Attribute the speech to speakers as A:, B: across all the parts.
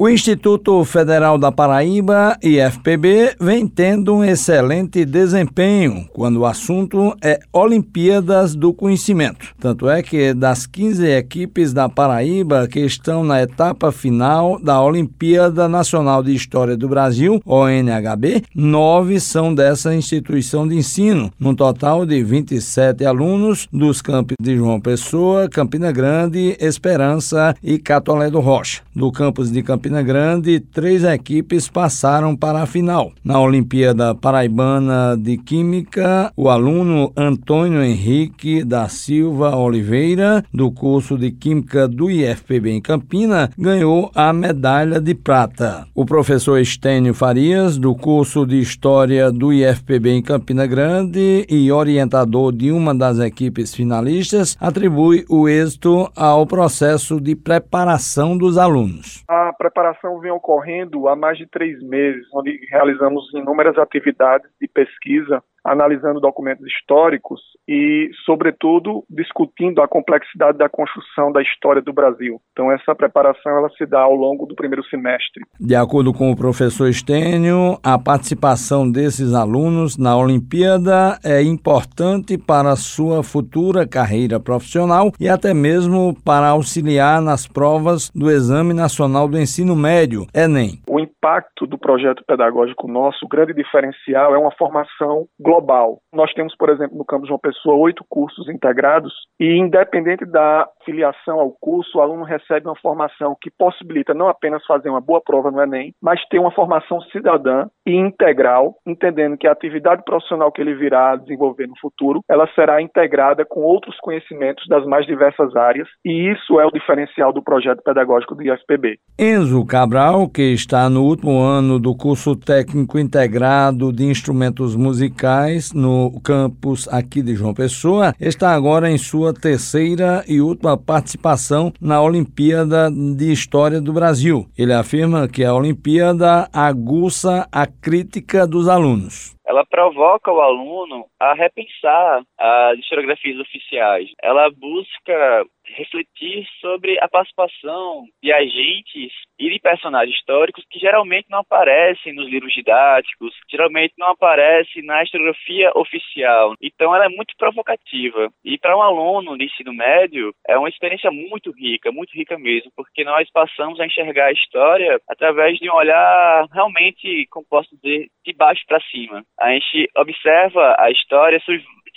A: O Instituto Federal da Paraíba, IFPB, vem tendo um excelente desempenho quando o assunto é Olimpíadas do Conhecimento. Tanto é que das 15 equipes da Paraíba que estão na etapa final da Olimpíada Nacional de História do Brasil, ONHB, nove são dessa instituição de ensino, num total de 27 alunos dos campos de João Pessoa, Campina Grande, Esperança e Catolé do Rocha. Do campus de Campina Campina Grande, três equipes passaram para a final. Na Olimpíada Paraibana de Química, o aluno Antônio Henrique da Silva Oliveira, do curso de Química do IFPB em Campina, ganhou a medalha de prata. O professor Estênio Farias, do curso de História do IFPB em Campina Grande e orientador de uma das equipes finalistas, atribui o êxito ao processo de preparação dos alunos.
B: A preparação vem ocorrendo há mais de três meses, onde realizamos inúmeras atividades de pesquisa analisando documentos históricos e, sobretudo, discutindo a complexidade da construção da história do Brasil. Então, essa preparação ela se dá ao longo do primeiro semestre.
A: De acordo com o professor Estênio, a participação desses alunos na Olimpíada é importante para a sua futura carreira profissional e até mesmo para auxiliar nas provas do Exame Nacional do Ensino Médio, ENEM.
B: Impacto do projeto pedagógico nosso, o grande diferencial é uma formação global. Nós temos, por exemplo, no campus de uma pessoa, oito cursos integrados e, independente da filiação ao curso, o aluno recebe uma formação que possibilita não apenas fazer uma boa prova no Enem, mas ter uma formação cidadã e integral, entendendo que a atividade profissional que ele virá desenvolver no futuro, ela será integrada com outros conhecimentos das mais diversas áreas, e isso é o diferencial do projeto pedagógico do IFPB.
A: Enzo Cabral, que está no último ano do curso técnico integrado de instrumentos musicais no campus aqui de João Pessoa, está agora em sua terceira e última participação na Olimpíada de História do Brasil. Ele afirma que a Olimpíada aguça a crítica dos alunos
C: ela provoca o aluno a repensar as historiografias oficiais. Ela busca refletir sobre a participação de agentes e de personagens históricos que geralmente não aparecem nos livros didáticos, geralmente não aparecem na historiografia oficial. Então ela é muito provocativa. E para um aluno de ensino médio é uma experiência muito rica, muito rica mesmo, porque nós passamos a enxergar a história através de um olhar realmente, como posso dizer, de baixo para cima. A gente observa a história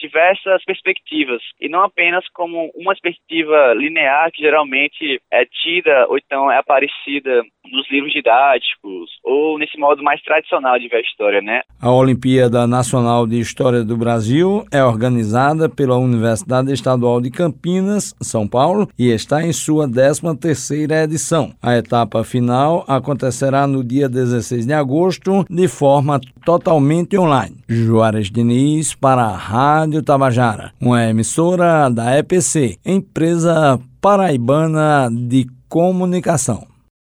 C: diversas perspectivas e não apenas como uma perspectiva linear que geralmente é tida ou então é aparecida nos livros didáticos ou nesse modo mais tradicional de ver a história, né?
A: A Olimpíada Nacional de História do Brasil é organizada pela Universidade Estadual de Campinas, São Paulo, e está em sua 13ª edição. A etapa final acontecerá no dia 16 de agosto, de forma totalmente online. Juarez Diniz para a Rádio Tabajara, uma emissora da EPC, empresa paraibana de comunicação.